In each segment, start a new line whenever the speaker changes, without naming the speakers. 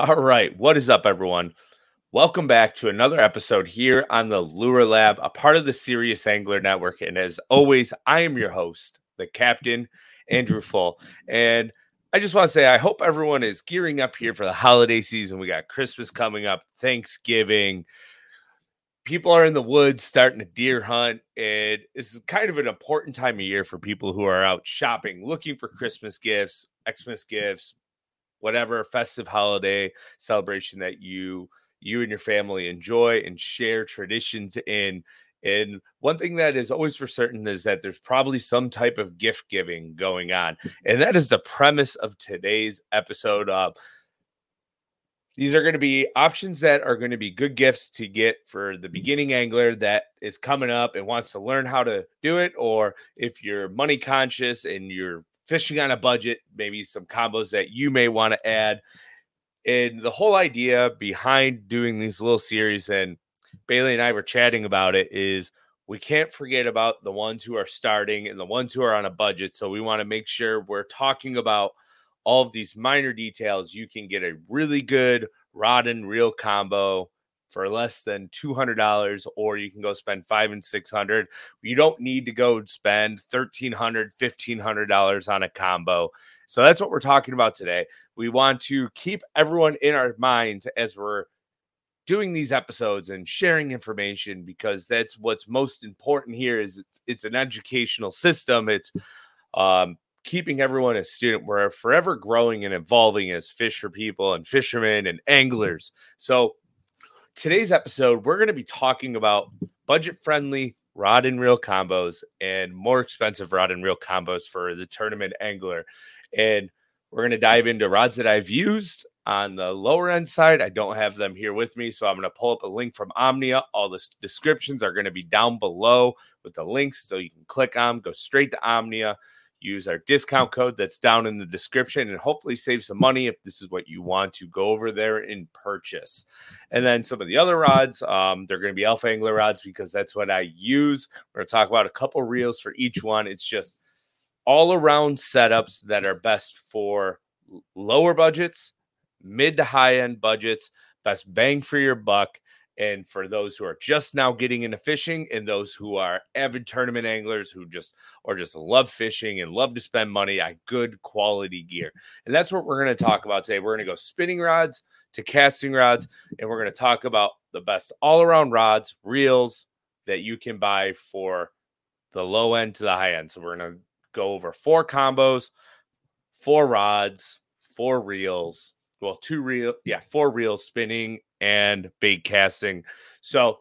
All right. What is up, everyone? Welcome back to another episode here on the Lure Lab, a part of the Serious Angler Network. And as always, I am your host, the captain, Andrew Full. And I just want to say, I hope everyone is gearing up here for the holiday season. We got Christmas coming up, Thanksgiving. People are in the woods starting to deer hunt. And this is kind of an important time of year for people who are out shopping, looking for Christmas gifts, Xmas gifts, whatever festive holiday celebration that you you and your family enjoy and share traditions in. And one thing that is always for certain is that there's probably some type of gift giving going on. And that is the premise of today's episode. Of these are going to be options that are going to be good gifts to get for the mm-hmm. beginning angler that is coming up and wants to learn how to do it. Or if you're money conscious and you're fishing on a budget, maybe some combos that you may want to add. And the whole idea behind doing these little series, and Bailey and I were chatting about it, is we can't forget about the ones who are starting and the ones who are on a budget. So we want to make sure we're talking about all of these minor details. You can get a really good rod and reel combo for less than $200 or you can go spend five and 600 you don't need to go spend $1300 $1500 on a combo so that's what we're talking about today. We want to keep everyone in our minds as we're doing these episodes and sharing information because that's what's most important here is it's, it's an educational system. It's um, keeping everyone a student. We're forever growing and evolving as fisher people and fishermen and anglers. So today's episode, we're going to be talking about budget friendly rod and reel combos and more expensive rod and reel combos for the tournament angler. And we're going to dive into rods that I've used on the lower end side. I don't have them here with me, so I'm going to pull up a link from Omnia. All the descriptions are going to be down below with the links, so you can click on, go straight to Omnia, use our discount code that's down in the description, and hopefully save some money if this is what you want to go over there and purchase. And then some of the other rods, um, they're going to be Alpha Angler rods because that's what I use. We're going to talk about a couple reels for each one. It's just all around setups that are best for lower budgets, mid to high end budgets, best bang for your buck. And for those who are just now getting into fishing and those who are avid tournament anglers who just or just love fishing and love to spend money on good quality gear. And that's what we're going to talk about today. We're going to go spinning rods to casting rods, and we're going to talk about the best all around rods, reels that you can buy for the low end to the high end. So we're going to go over four combos, four rods, four reels. Well, two reel, yeah, four reels spinning and bait casting. So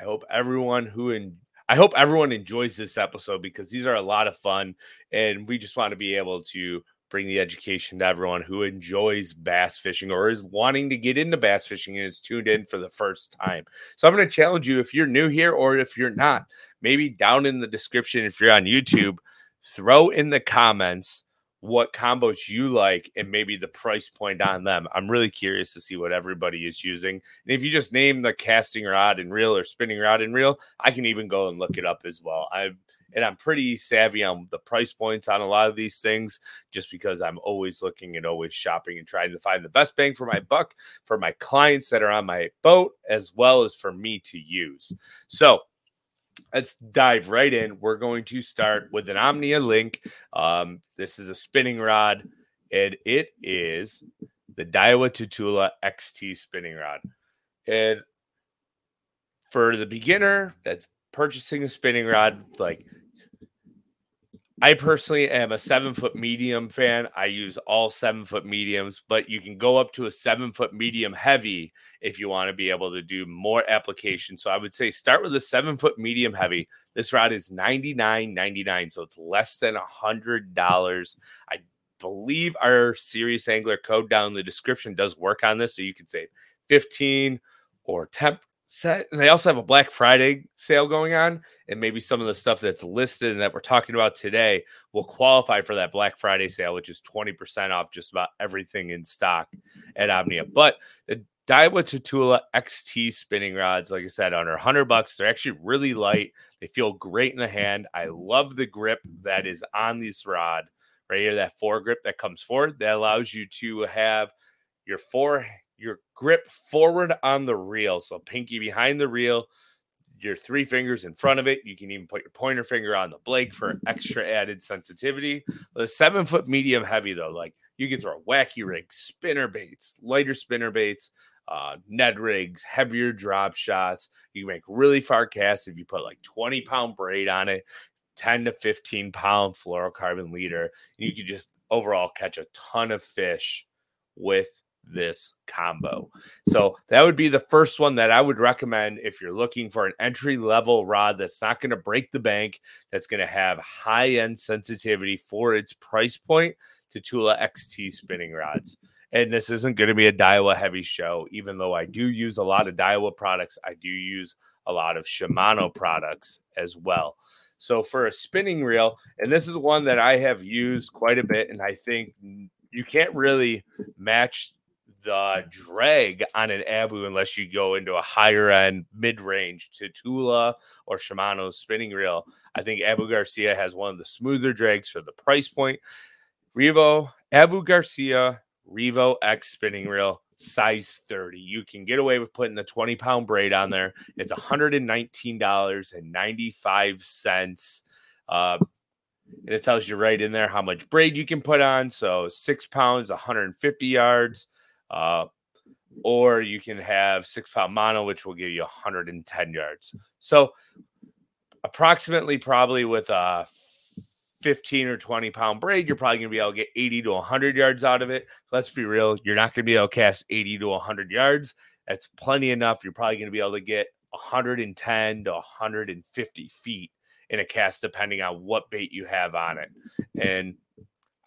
I hope everyone who in I hope everyone enjoys this episode because these are a lot of fun and we just want to be able to bring the education to everyone who enjoys bass fishing or is wanting to get into bass fishing and is tuned in for the first time. So I'm going to challenge you if you're new here or if you're not, maybe down in the description if you're on YouTube, throw in the comments what combos you like and maybe the price point on them. I'm really curious to see what everybody is using. And if you just name the casting rod and reel or spinning rod and reel, I can even go and look it up as well. I'm and I'm pretty savvy on the price points on a lot of these things just because I'm always looking and always shopping and trying to find the best bang for my buck for my clients that are on my boat as well as for me to use. So, let's dive right in. We're going to start with an Omnia link. Um, this is a spinning rod, and it is the Daiwa Tatula XT spinning rod. And for the beginner that's purchasing a spinning rod, like I personally am a seven foot medium fan. I use all seven foot mediums, but you can go up to a seven foot medium heavy if you want to be able to do more application. So I would say start with a seven foot medium heavy. This rod is ninety nine ninety nine, so it's less than a hundred dollars. I believe our serious angler code down in the description does work on this, so you can save fifteen or 10 set. And they also have a Black Friday sale going on, and maybe some of the stuff that's listed and that we're talking about today will qualify for that Black Friday sale, which is 20% off just about everything in stock at Omnia. But the Daiwa Tatula XT spinning rods, like I said, under 100 bucks. They're actually really light. They feel great in the hand. I love the grip that is on this rod right here, that foregrip that comes forward that allows you to have your four your grip forward on the reel. So pinky behind the reel, your three fingers in front of it. You can even put your pointer finger on the blade for extra added sensitivity. The seven foot medium heavy though, like you can throw wacky rigs, spinner baits, lighter spinner baits, uh, Ned rigs, heavier drop shots. You can make really far casts if you put like 20 pound braid on it, 10 to 15 pound fluorocarbon leader. You could just overall catch a ton of fish with this combo. So that would be the first one that I would recommend if you're looking for an entry level rod that's not going to break the bank, that's going to have high end sensitivity for its price point Tatula XT spinning rods. And this isn't going to be a Daiwa heavy show, even though I do use a lot of Daiwa products. I do use a lot of Shimano products as well. So for a spinning reel, and this is one that I have used quite a bit, and I think you can't really match the drag on an Abu unless you go into a higher end mid range Tatula or Shimano spinning reel. I think Abu Garcia has one of the smoother drags for the price point. Revo, Abu Garcia, Revo X spinning reel, size 30. You can get away with putting the 20 pound braid on there. It's $119.95. Uh, and it tells you right in there how much braid you can put on. So six pounds, 150 yards. Uh, or you can have six pound mono, which will give you 110 yards. So, approximately, probably with a 15 or 20 pound braid, you're probably going to be able to get 80 to 100 yards out of it. Let's be real, you're not going to be able to cast 80 to 100 yards. That's plenty enough. You're probably going to be able to get 110 to 150 feet in a cast, depending on what bait you have on it. And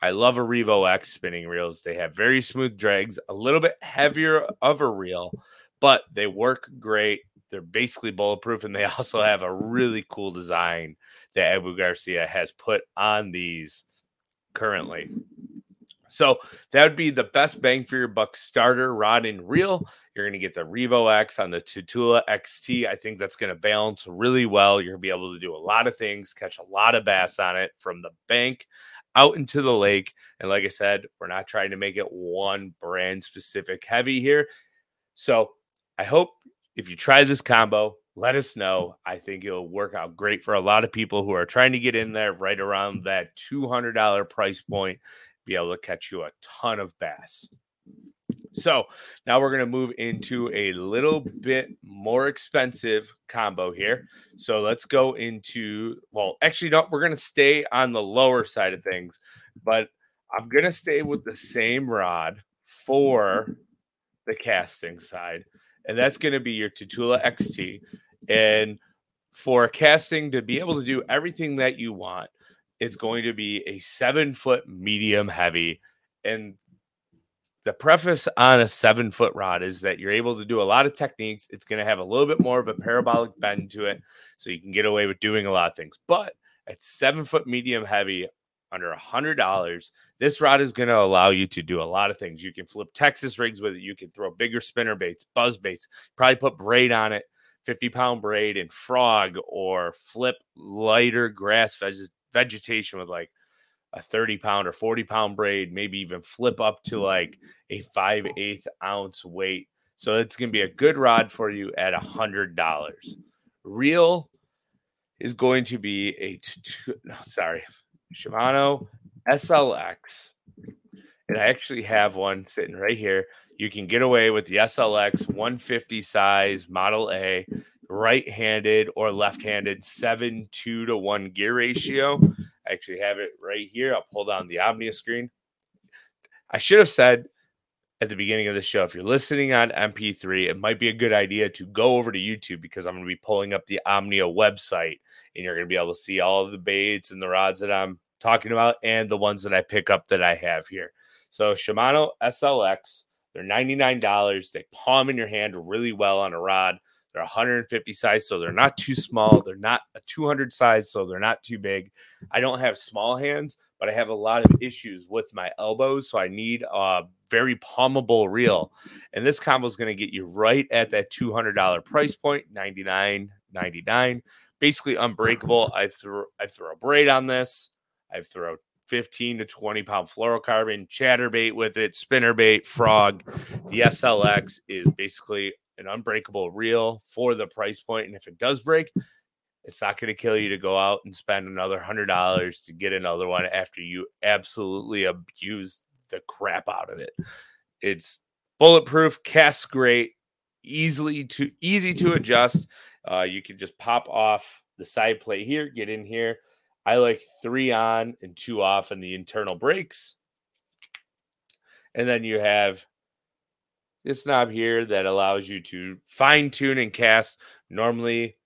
I love a Revo X spinning reels. They have very smooth drags, a little bit heavier of a reel, but they work great. They're basically bulletproof, and they also have a really cool design that Abu Garcia has put on these currently. So that would be the best bang for your buck starter rod and reel. You're going to get the Revo X on the Tatula XT. I think that's going to balance really well. You're going to be able to do a lot of things, catch a lot of bass on it from the bank out into the lake. And like I said, we're not trying to make it one brand specific heavy here. So I hope if you try this combo, let us know. I think it'll work out great for a lot of people who are trying to get in there right around that $200 price point, be able to catch you a ton of bass. So now we're going to move into a little bit more expensive combo here. So let's go into, well, actually, no, we're going to stay on the lower side of things, but I'm going to stay with the same rod for the casting side. And that's going to be your Tatula XT. And for casting to be able to do everything that you want, it's going to be a seven foot medium heavy. And the preface on a seven foot rod is that you're able to do a lot of techniques. It's going to have a little bit more of a parabolic bend to it, so you can get away with doing a lot of things. But at seven foot medium heavy, under a hundred dollars, this rod is going to allow you to do a lot of things. You can flip Texas rigs with it. You can throw bigger spinner baits, buzz baits, probably put braid on it, 50 pound braid and frog, or flip lighter grass veg- vegetation with like a 30 pound or 40 pound braid, maybe even flip up to like a five eighth ounce weight. So it's going to be a good rod for you at a hundred dollars. Reel is going to be a no, sorry, Shimano SLX. And I actually have one sitting right here. You can get away with the SLX 150 size Model A, right handed or left handed, 7 2 to 1 gear ratio. I actually have it right here. I'll pull down the Omnia screen. I should have said at the beginning of the show, if you're listening on MP3, it might be a good idea to go over to YouTube because I'm going to be pulling up the Omnia website and you're going to be able to see all the baits and the rods that I'm talking about and the ones that I pick up that I have here. So Shimano SLX, they're $99. They palm in your hand really well on a rod. They're 150 size, so they're not too small. They're not a 200 size, so they're not too big. I don't have small hands, but I have a lot of issues with my elbows, so I need a very palmable reel. And this combo is going to get you right at that $200 price point, 99 99 Basically unbreakable. I throw I throw a braid on this. I throw 15 to 20 pound fluorocarbon, chatterbait with it, spinnerbait, frog. The SLX is basically an unbreakable reel for the price point. And if it does break, it's not going to kill you to go out and spend another hundred dollars to get another one after you absolutely abuse the crap out of it. It's bulletproof, casts great, easily to easy to adjust. Uh, you can just pop off the side plate here, get in here. I like three on and two off in the internal brakes. And then you have this knob here that allows you to fine tune and cast. Normally,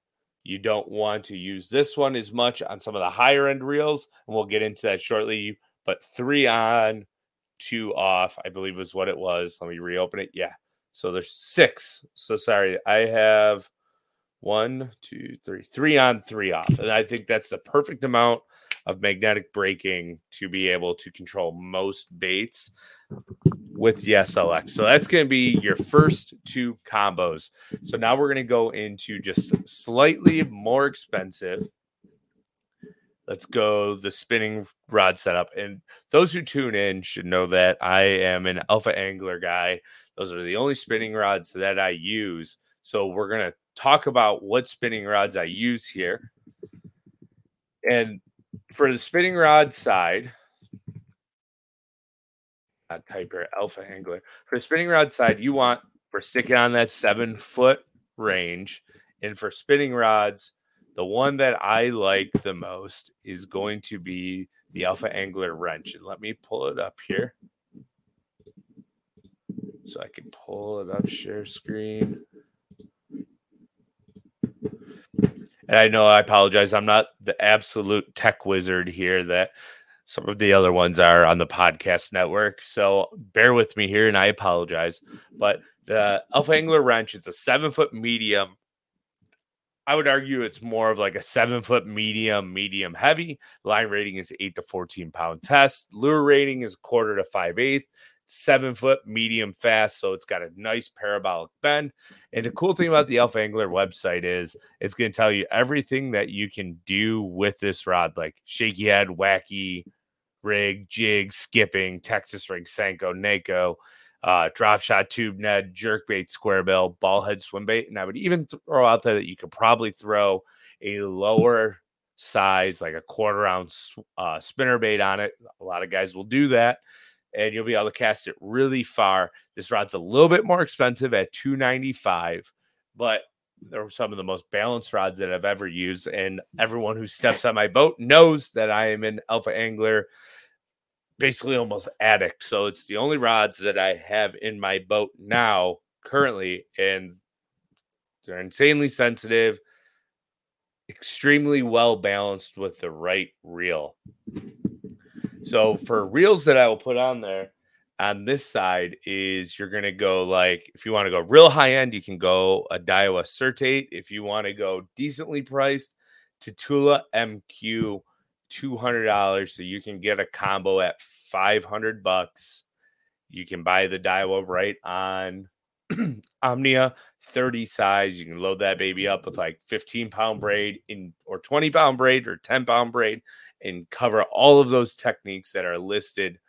you don't want to use this one as much on some of the higher end reels, and we'll get into that shortly. But three on, two off, I believe was what it was. Let me reopen it. Yeah. So there's six. So sorry, I have one, two, three, three on, three off. And I think that's the perfect amount of magnetic braking to be able to control most baits with the SLX. So that's going to be your first two combos. So now we're going to go into just slightly more expensive. Let's go the spinning rod setup. And those who tune in should know that I am an alpha angler guy. Those are the only spinning rods that I use. So we're going to talk about what spinning rods I use here. And for the spinning rod side, not type here, alpha angler. For spinning rod side, you want for sticking on that seven foot range. And for spinning rods, the one that I like the most is going to be the Alpha Angler wrench. And let me pull it up here. So I can pull it up, share screen. And I know I apologize. I'm not the absolute tech wizard here that some of the other ones are on the podcast network. So bear with me here and I apologize. But the Alpha Angler wrench is a seven foot medium. I would argue it's more of like a seven foot medium, medium heavy. Line rating is eight to 14 pound test. Lure rating is quarter to five eighth seven foot medium fast. So it's got a nice parabolic bend. And the cool thing about the Alpha Angler website is it's going to tell you everything that you can do with this rod, like shaky head, wacky rig, jig, skipping, Texas rig, Senko, Neko, uh, drop shot, tube net, jerk bait, square bill, ball head, swim bait. And I would even throw out there that you could probably throw a lower size, like a quarter ounce uh, spinner bait on it. A lot of guys will do that and you'll be able to cast it really far. This rod's a little bit more expensive at 295, but they're some of the most balanced rods that I've ever used. And everyone who steps on my boat knows that I am an alpha angler, basically almost addict. So it's the only rods that I have in my boat now currently, and they're insanely sensitive, extremely well balanced with the right reel. So for reels that I will put on there on this side is you're gonna go like if you want to go real high end, you can go a Daiwa Certate. If you want to go decently priced, Tatula MQ two hundred dollars, so you can get a combo at five hundred bucks. You can buy the Daiwa right on Omnia 30 size. You can load that baby up with like 15 pound braid in or 20 pound braid or 10 pound braid and cover all of those techniques that are listed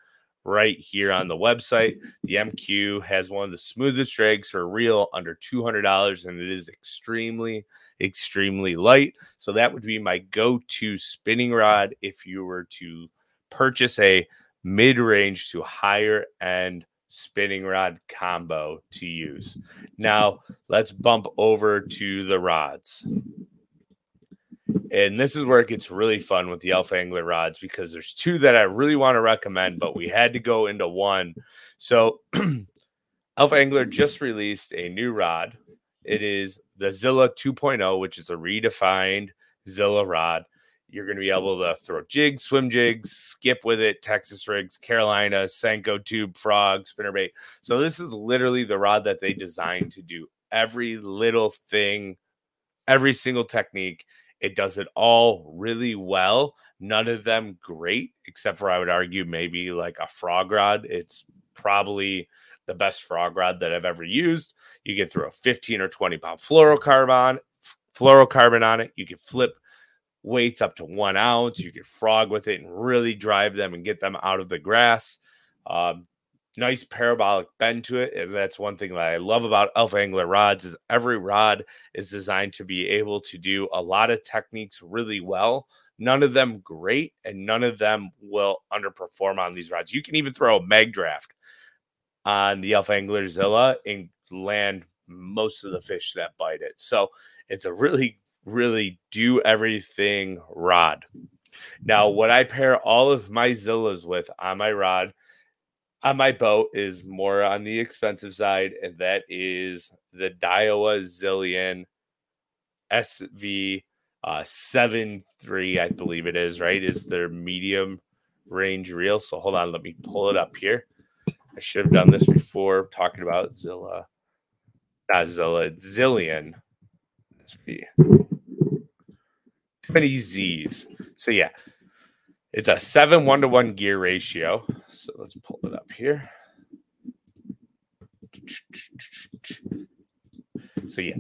right here on the website. The MQ has one of the smoothest drags for real under $200 and it is extremely extremely light. So that would be my go-to spinning rod if you were to purchase a mid-range to higher end spinning rod combo to use. Now, let's bump over to the rods. And this is where it gets really fun with the Alpha Angler rods because there's two that I really want to recommend, but we had to go into one. So, Alpha Angler just released a new rod. It is the Zilla 2.0, which is a redefined Zilla rod. You're going to be able to throw jigs, swim jigs, skip with it, Texas rigs, Carolina, Senko tube, frog, spinnerbait. So this is literally the rod that they designed to do every little thing, every single technique. It does it all really well. None of them great, except for I would argue maybe like a frog rod. It's probably the best frog rod that I've ever used. You can throw a 15 or 20 pound fluorocarbon, fluorocarbon on it. You can flip weights up to one ounce. You can frog with it and really drive them and get them out of the grass. Um, nice parabolic bend to it. And that's one thing that I love about Alpha Angler rods is every rod is designed to be able to do a lot of techniques really well. None of them great, and none of them will underperform on these rods. You can even throw a Magdraft on the Alpha Angler Zilla and land most of the fish that bite it. So it's a really, really do everything rod. Now, what I pair all of my Zillas with on my rod on my boat is more on the expensive side, and that is the Daiwa Zillion SV uh, seven three, I believe it is. Right, is their medium range reel. So hold on, let me pull it up here. I should have done this before talking about Zilla, not Zilla, Zillion. Too many Z's. So yeah, it's a seven one to one gear ratio. So let's pull it up here. So yeah,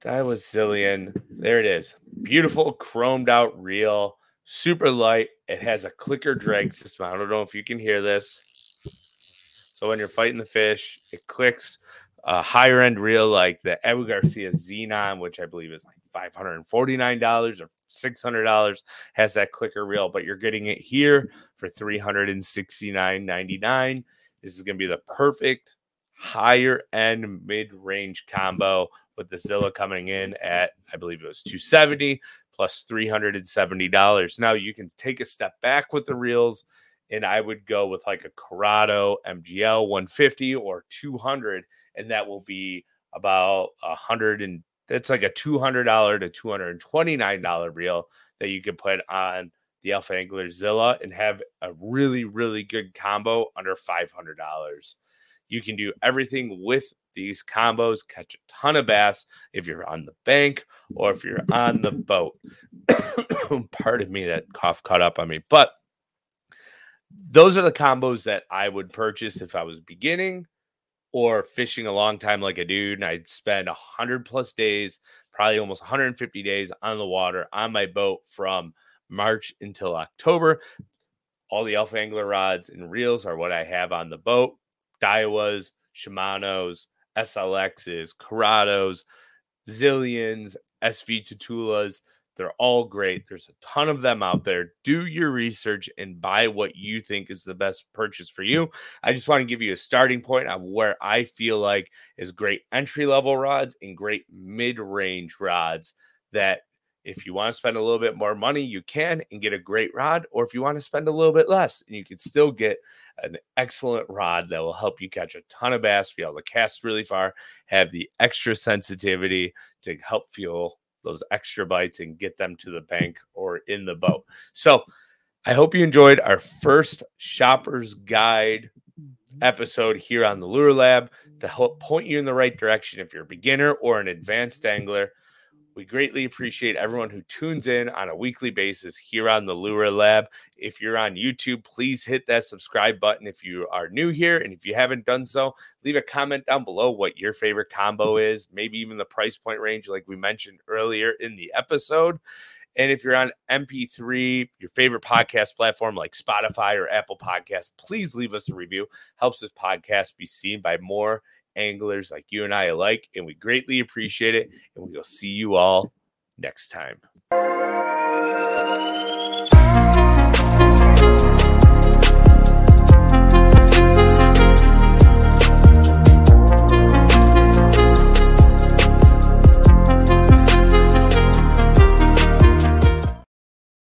that was Zillion. There it is. Beautiful chromed out reel, super light. It has a clicker drag system. I don't know if you can hear this. So when you're fighting the fish, it clicks a higher end reel like the Abu Garcia Zenon, which I believe is like $549 or $600 has that clicker reel, but you're getting it here for $369.99. This is going to be the perfect higher end mid range combo with the Zilla coming in at, I believe it was 270 plus $370. Now you can take a step back with the reels, and I would go with like a Curado MGL 150 or 200, and that will be about a hundred and it's like a $200 to $229 reel that you can put on the Alpha Angler Zilla and have a really, really good combo under $500. You can do everything with these combos, catch a ton of bass if you're on the bank or if you're on the boat. Pardon me, that cough caught up on me. But those are the combos that I would purchase if I was beginning or fishing a long time like a dude and I'd spend 100 plus days, probably almost 150 days on the water on my boat from March until October. All the Alpha Angler rods and reels are what I have on the boat. Daiwas, Shimano's, SLXs, Curados, Zillions, SV Tatulas, they're all great. There's a ton of them out there. Do your research and buy what you think is the best purchase for you. I just want to give you a starting point of where I feel like is great entry level rods and great mid range rods that if you want to spend a little bit more money, you can and get a great rod. Or if you want to spend a little bit less, and you can still get an excellent rod that will help you catch a ton of bass, be able to cast really far, have the extra sensitivity to help fuel those extra bites and get them to the bank or in the boat. So I hope you enjoyed our first shopper's guide episode here on the Lure Lab to help point you in the right direction if you're a beginner or an advanced angler. We greatly appreciate everyone who tunes in on a weekly basis here on the Lure Lab. If you're on YouTube, please hit that subscribe button if you are new here. And if you haven't done so, leave a comment down below what your favorite combo mm-hmm. is, maybe even the price point range, like we mentioned earlier in the episode. And if you're on MP3, your favorite podcast platform like Spotify or Apple Podcasts, please leave us a review. Helps this podcast be seen by more anglers like you and I alike. And we greatly appreciate it. And we will see you all next time.